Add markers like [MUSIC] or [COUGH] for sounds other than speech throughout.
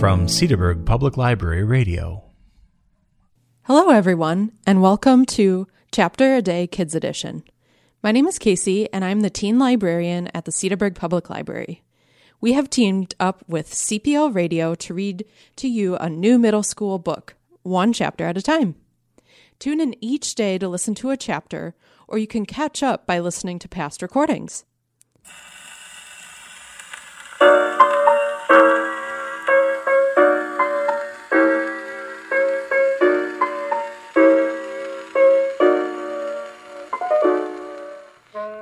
From Cedarburg Public Library Radio. Hello, everyone, and welcome to Chapter a Day Kids Edition. My name is Casey, and I'm the teen librarian at the Cedarburg Public Library. We have teamed up with CPL Radio to read to you a new middle school book, one chapter at a time. Tune in each day to listen to a chapter, or you can catch up by listening to past recordings.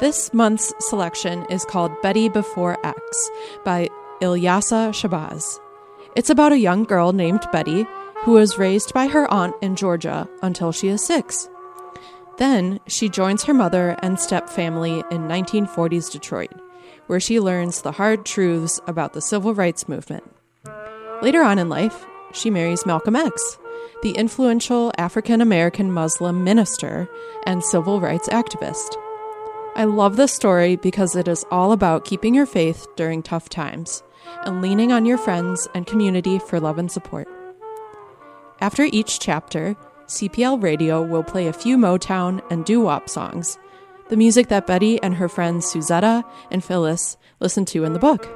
This month's selection is called Betty Before X by Ilyasah Shabazz. It's about a young girl named Betty who was raised by her aunt in Georgia until she is six. Then she joins her mother and step family in 1940s Detroit, where she learns the hard truths about the civil rights movement. Later on in life, she marries Malcolm X, the influential African American Muslim minister and civil rights activist. I love this story because it is all about keeping your faith during tough times and leaning on your friends and community for love and support. After each chapter, CPL Radio will play a few Motown and doo wop songs, the music that Betty and her friends Suzetta and Phyllis listen to in the book.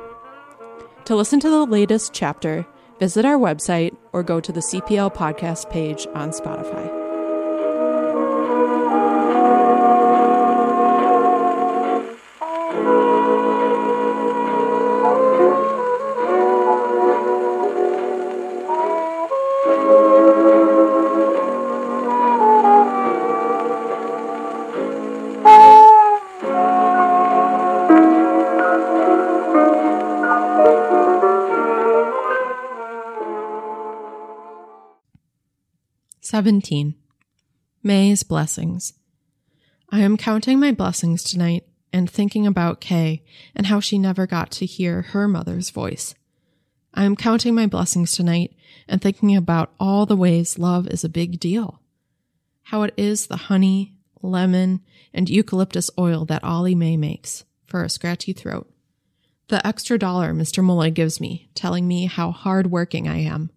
To listen to the latest chapter, visit our website or go to the CPL podcast page on Spotify. Seventeen. May's blessings. I am counting my blessings tonight and thinking about Kay and how she never got to hear her mother's voice. I am counting my blessings tonight and thinking about all the ways love is a big deal. How it is the honey, lemon, and eucalyptus oil that Ollie Mae makes for a scratchy throat. The extra dollar Mr. Malloy gives me, telling me how hard working I am.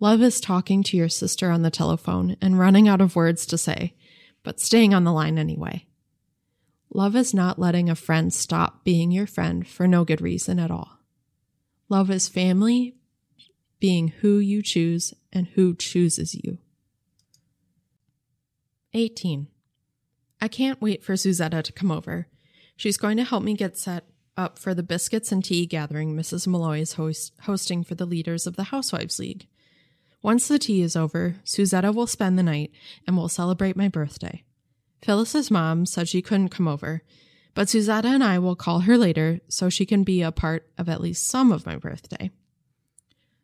Love is talking to your sister on the telephone and running out of words to say, but staying on the line anyway. Love is not letting a friend stop being your friend for no good reason at all. Love is family being who you choose and who chooses you. 18. I can't wait for Suzetta to come over. She's going to help me get set up for the biscuits and tea gathering Mrs. Malloy is host- hosting for the leaders of the Housewives League. Once the tea is over, Suzetta will spend the night and will celebrate my birthday. Phyllis's mom said she couldn't come over, but Suzetta and I will call her later so she can be a part of at least some of my birthday.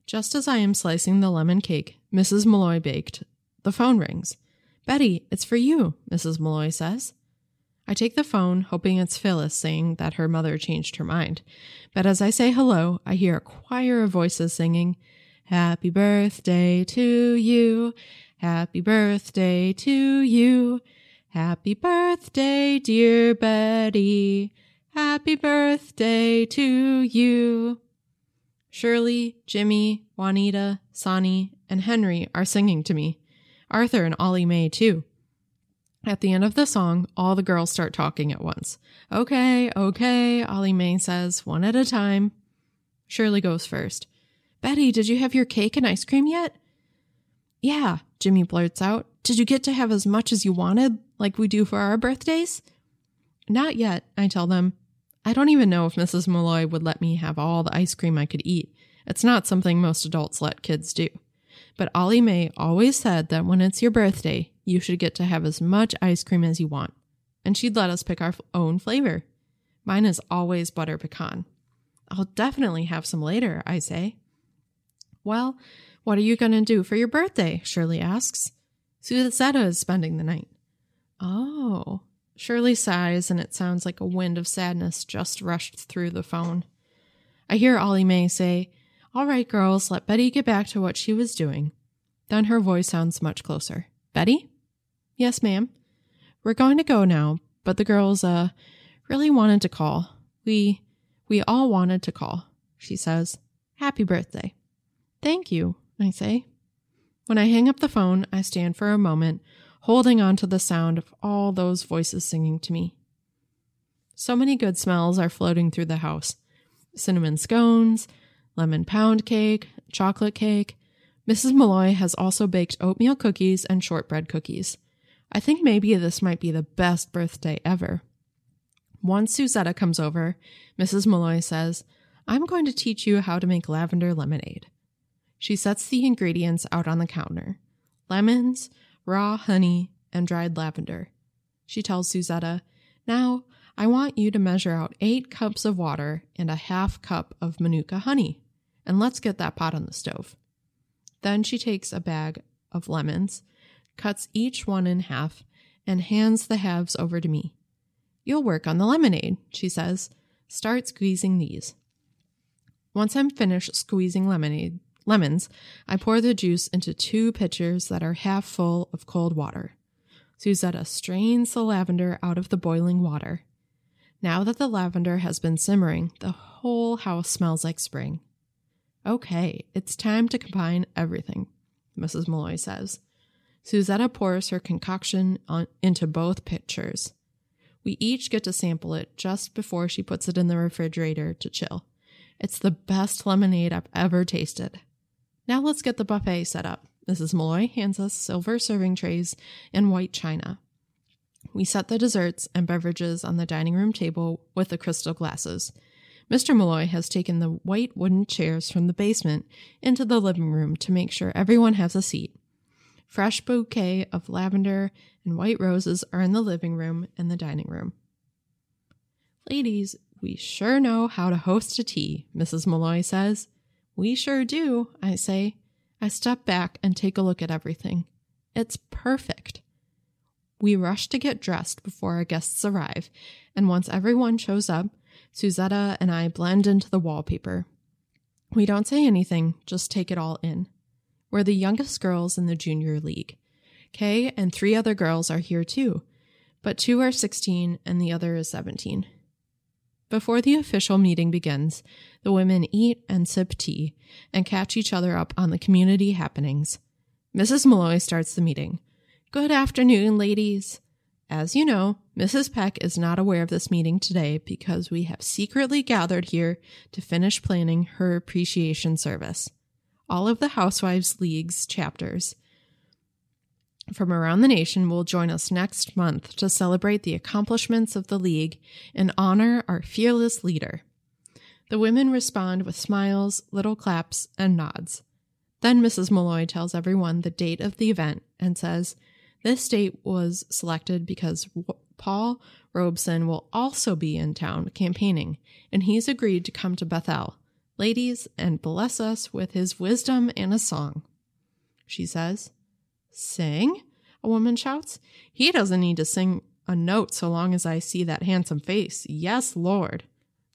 Just as I am slicing the lemon cake Mrs. Malloy baked, the phone rings. Betty, it's for you, Mrs. Malloy says. I take the phone, hoping it's Phyllis saying that her mother changed her mind. But as I say hello, I hear a choir of voices singing, Happy birthday to you. Happy birthday to you. Happy birthday, dear Betty. Happy birthday to you. Shirley, Jimmy, Juanita, Sonny, and Henry are singing to me. Arthur and Ollie Mae, too. At the end of the song, all the girls start talking at once. Okay, okay, Ollie Mae says, one at a time. Shirley goes first. Betty, did you have your cake and ice cream yet? Yeah, Jimmy blurts out. Did you get to have as much as you wanted, like we do for our birthdays? Not yet, I tell them. I don't even know if Mrs. Malloy would let me have all the ice cream I could eat. It's not something most adults let kids do. But Ollie Mae always said that when it's your birthday, you should get to have as much ice cream as you want. And she'd let us pick our own flavor. Mine is always butter pecan. I'll definitely have some later, I say. Well, what are you going to do for your birthday? Shirley asks. Suzetta is spending the night. Oh. Shirley sighs, and it sounds like a wind of sadness just rushed through the phone. I hear Ollie Mae say, all right, girls, let Betty get back to what she was doing. Then her voice sounds much closer. Betty? Yes, ma'am. We're going to go now, but the girls, uh, really wanted to call. We, we all wanted to call, she says. Happy birthday. Thank you, I say. When I hang up the phone, I stand for a moment, holding on to the sound of all those voices singing to me. So many good smells are floating through the house cinnamon scones, lemon pound cake, chocolate cake. Mrs. Malloy has also baked oatmeal cookies and shortbread cookies. I think maybe this might be the best birthday ever. Once Suzetta comes over, Mrs. Malloy says, I'm going to teach you how to make lavender lemonade. She sets the ingredients out on the counter lemons, raw honey, and dried lavender. She tells Suzetta, Now, I want you to measure out eight cups of water and a half cup of Manuka honey and let's get that pot on the stove. Then she takes a bag of lemons, cuts each one in half, and hands the halves over to me. You'll work on the lemonade, she says. Start squeezing these. Once I'm finished squeezing lemonade, lemons, I pour the juice into two pitchers that are half full of cold water. Suzetta strains the lavender out of the boiling water. Now that the lavender has been simmering, the whole house smells like spring. Okay, it's time to combine everything, Mrs. Malloy says. Suzetta pours her concoction on, into both pitchers. We each get to sample it just before she puts it in the refrigerator to chill. It's the best lemonade I've ever tasted. Now let's get the buffet set up. Mrs. Malloy hands us silver serving trays and white china. We set the desserts and beverages on the dining room table with the crystal glasses. Mr. Malloy has taken the white wooden chairs from the basement into the living room to make sure everyone has a seat. Fresh bouquet of lavender and white roses are in the living room and the dining room. Ladies, we sure know how to host a tea, Mrs. Malloy says. We sure do, I say. I step back and take a look at everything. It's perfect. We rush to get dressed before our guests arrive, and once everyone shows up, Suzetta and I blend into the wallpaper. We don't say anything, just take it all in. We're the youngest girls in the junior league. Kay and three other girls are here too, but two are 16 and the other is 17. Before the official meeting begins, the women eat and sip tea and catch each other up on the community happenings. Mrs. Malloy starts the meeting. Good afternoon, ladies. As you know, Mrs. Peck is not aware of this meeting today because we have secretly gathered here to finish planning her appreciation service. All of the Housewives League's chapters from around the nation will join us next month to celebrate the accomplishments of the League and honor our fearless leader. The women respond with smiles, little claps, and nods. Then Mrs. Malloy tells everyone the date of the event and says, This date was selected because Paul Robeson will also be in town campaigning, and he's agreed to come to Bethel, ladies, and bless us with his wisdom and a song. She says, Sing? A woman shouts. He doesn't need to sing a note so long as I see that handsome face. Yes, Lord.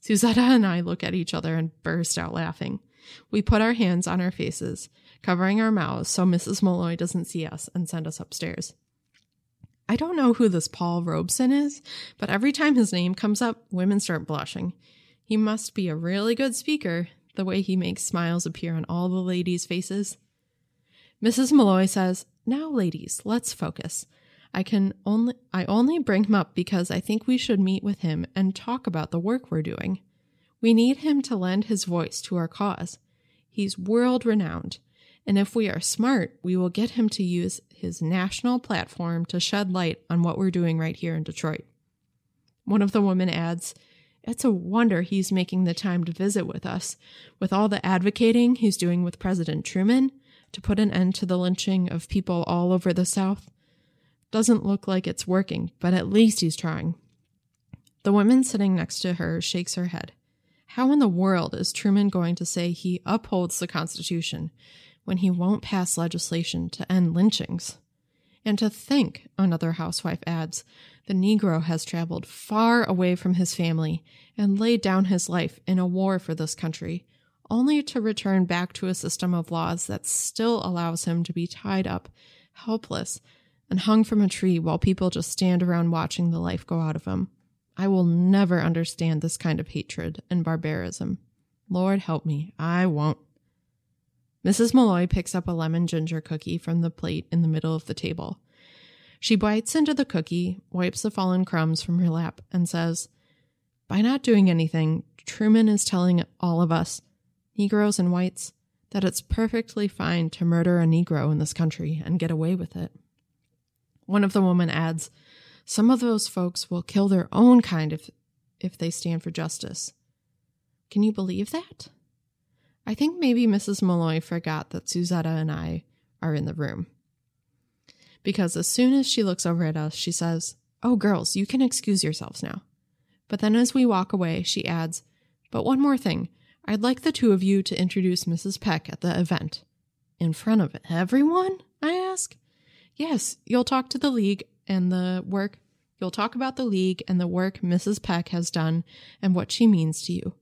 Suzetta and I look at each other and burst out laughing. We put our hands on our faces, covering our mouths so Mrs. Malloy doesn't see us and send us upstairs. I don't know who this Paul Robeson is, but every time his name comes up, women start blushing. He must be a really good speaker, the way he makes smiles appear on all the ladies' faces. Mrs. Malloy says, Now, ladies, let's focus. I can only I only bring him up because I think we should meet with him and talk about the work we're doing. We need him to lend his voice to our cause. He's world renowned, and if we are smart, we will get him to use his national platform to shed light on what we're doing right here in Detroit. One of the women adds, It's a wonder he's making the time to visit with us, with all the advocating he's doing with President Truman to put an end to the lynching of people all over the South. Doesn't look like it's working, but at least he's trying. The woman sitting next to her shakes her head. How in the world is Truman going to say he upholds the Constitution when he won't pass legislation to end lynchings? And to think, another housewife adds, the Negro has traveled far away from his family and laid down his life in a war for this country, only to return back to a system of laws that still allows him to be tied up, helpless, and hung from a tree while people just stand around watching the life go out of him. I will never understand this kind of hatred and barbarism. Lord help me, I won't. Mrs. Malloy picks up a lemon ginger cookie from the plate in the middle of the table. She bites into the cookie, wipes the fallen crumbs from her lap, and says, By not doing anything, Truman is telling all of us, Negroes and whites, that it's perfectly fine to murder a Negro in this country and get away with it. One of the women adds, Some of those folks will kill their own kind if, if they stand for justice. Can you believe that? I think maybe Mrs. Malloy forgot that Suzetta and I are in the room. Because as soon as she looks over at us, she says, Oh, girls, you can excuse yourselves now. But then as we walk away, she adds, But one more thing. I'd like the two of you to introduce Mrs. Peck at the event. In front of everyone? I ask. Yes, you'll talk to the league and the work. You'll talk about the league and the work Mrs. Peck has done and what she means to you.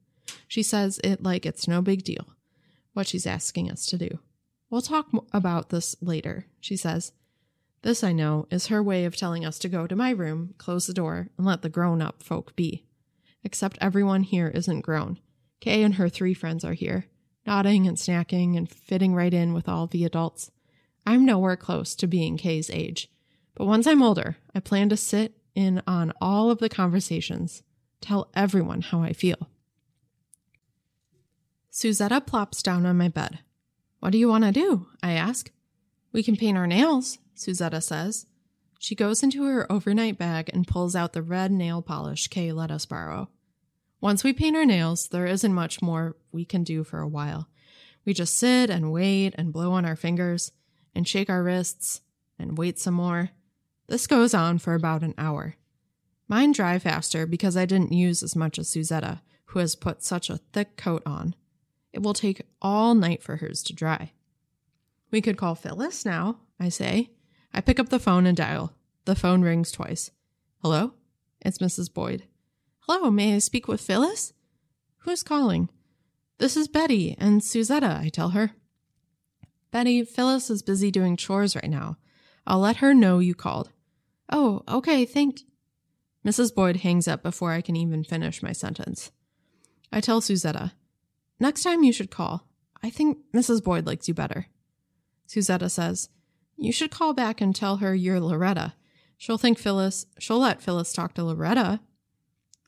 She says it like it's no big deal, what she's asking us to do. We'll talk about this later, she says. This, I know, is her way of telling us to go to my room, close the door, and let the grown up folk be. Except everyone here isn't grown. Kay and her three friends are here, nodding and snacking and fitting right in with all the adults. I'm nowhere close to being Kay's age, but once I'm older, I plan to sit in on all of the conversations, tell everyone how I feel. Suzetta plops down on my bed. What do you want to do? I ask. We can paint our nails, Suzetta says. She goes into her overnight bag and pulls out the red nail polish Kay let us borrow. Once we paint our nails, there isn't much more we can do for a while. We just sit and wait and blow on our fingers and shake our wrists and wait some more. This goes on for about an hour. Mine dry faster because I didn't use as much as Suzetta, who has put such a thick coat on. It will take all night for hers to dry. We could call Phyllis now, I say. I pick up the phone and dial. The phone rings twice. Hello? It's Mrs. Boyd. Hello, may I speak with Phyllis? Who's calling? This is Betty and Suzetta, I tell her. Betty, Phyllis is busy doing chores right now. I'll let her know you called. Oh, okay, thank. Mrs. Boyd hangs up before I can even finish my sentence. I tell Suzetta, Next time you should call. I think Mrs. Boyd likes you better. Suzetta says, You should call back and tell her you're Loretta. She'll think Phyllis, she'll let Phyllis talk to Loretta.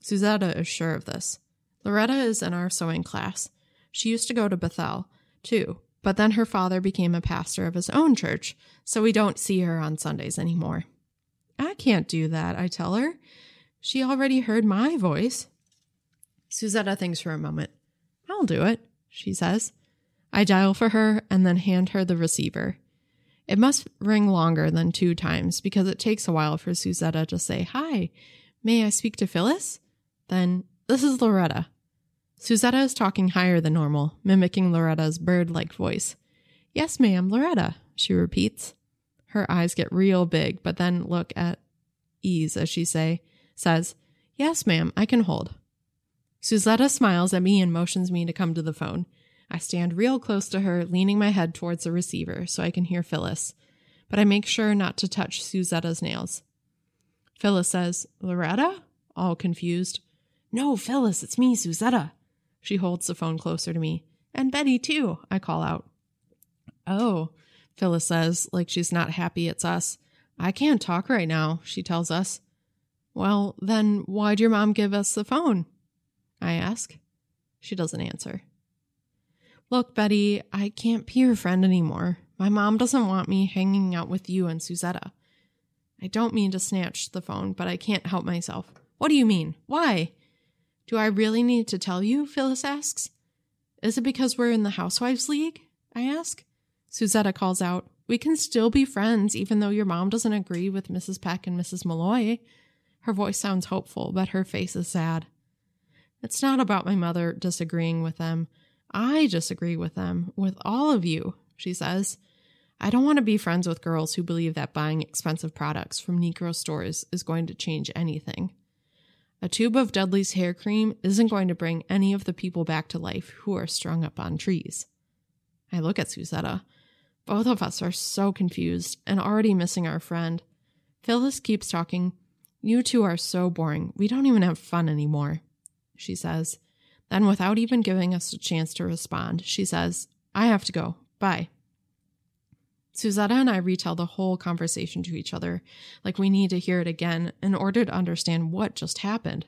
Suzetta is sure of this. Loretta is in our sewing class. She used to go to Bethel, too, but then her father became a pastor of his own church, so we don't see her on Sundays anymore. I can't do that, I tell her. She already heard my voice. Suzetta thinks for a moment. I'll do it, she says. I dial for her and then hand her the receiver. It must ring longer than two times because it takes a while for Suzetta to say, Hi, may I speak to Phyllis? Then, this is Loretta. Suzetta is talking higher than normal, mimicking Loretta's bird like voice. Yes, ma'am, Loretta, she repeats. Her eyes get real big, but then look at ease as she say, says, Yes, ma'am, I can hold. Suzetta smiles at me and motions me to come to the phone. I stand real close to her, leaning my head towards the receiver so I can hear Phyllis, but I make sure not to touch Suzetta's nails. Phyllis says, Loretta? All confused. No, Phyllis, it's me, Suzetta. She holds the phone closer to me. And Betty, too, I call out. Oh, Phyllis says, like she's not happy it's us. I can't talk right now, she tells us. Well, then why'd your mom give us the phone? I ask. She doesn't answer. Look, Betty, I can't be your friend anymore. My mom doesn't want me hanging out with you and Suzetta. I don't mean to snatch the phone, but I can't help myself. What do you mean? Why? Do I really need to tell you? Phyllis asks. Is it because we're in the Housewives League? I ask. Suzetta calls out, We can still be friends even though your mom doesn't agree with Mrs. Peck and Mrs. Malloy. Her voice sounds hopeful, but her face is sad. It's not about my mother disagreeing with them. I disagree with them, with all of you, she says. I don't want to be friends with girls who believe that buying expensive products from Negro stores is going to change anything. A tube of Dudley's hair cream isn't going to bring any of the people back to life who are strung up on trees. I look at Suzetta. Both of us are so confused and already missing our friend. Phyllis keeps talking. You two are so boring. We don't even have fun anymore, she says. Then, without even giving us a chance to respond, she says, I have to go. Bye. Suzetta and I retell the whole conversation to each other, like we need to hear it again in order to understand what just happened.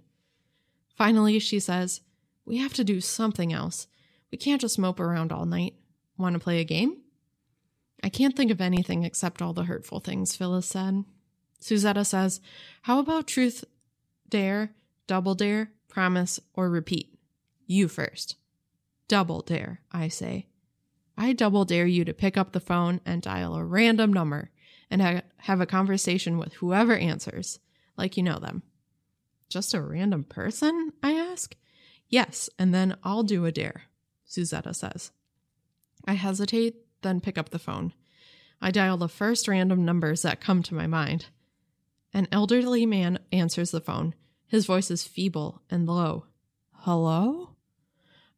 Finally, she says, We have to do something else. We can't just mope around all night. Want to play a game? I can't think of anything except all the hurtful things Phyllis said. Suzetta says, How about truth, dare, double dare, promise, or repeat? You first. Double dare, I say. I double dare you to pick up the phone and dial a random number and ha- have a conversation with whoever answers, like you know them. Just a random person? I ask. Yes, and then I'll do a dare, Suzetta says. I hesitate, then pick up the phone. I dial the first random numbers that come to my mind. An elderly man answers the phone. His voice is feeble and low. Hello?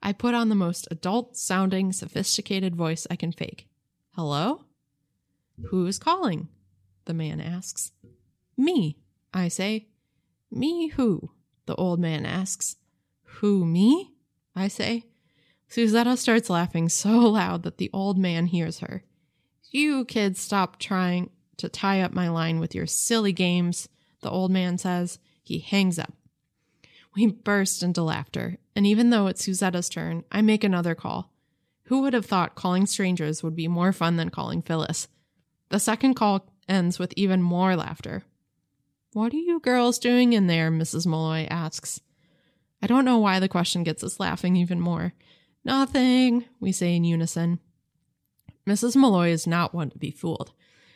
I put on the most adult sounding, sophisticated voice I can fake. Hello? Who's calling? The man asks. Me, I say. Me who? The old man asks. Who, me? I say. Suzetta starts laughing so [LAUGHS] loud that the old man hears her. You kids stop trying to tie up my line with your silly games, the old man says. He hangs up. We burst into laughter, and even though it's Suzetta's turn, I make another call. Who would have thought calling strangers would be more fun than calling Phyllis? The second call ends with even more laughter. What are you girls doing in there? Mrs. Malloy asks. I don't know why the question gets us laughing even more. Nothing, we say in unison. Mrs. Malloy is not one to be fooled.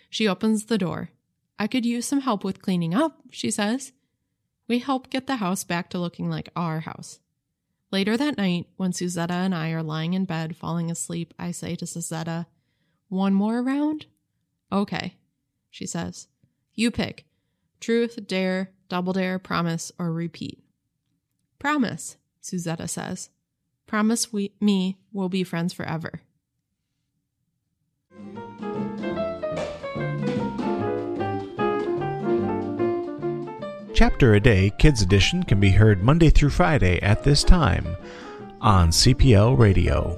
She opens the door. I could use some help with cleaning up, she says. We help get the house back to looking like our house. Later that night, when Suzetta and I are lying in bed falling asleep, I say to Suzetta, One more round? Okay, she says. You pick truth, dare, double dare, promise, or repeat. Promise, Suzetta says. Promise we, me we'll be friends forever. Chapter a Day Kids Edition can be heard Monday through Friday at this time on CPL Radio.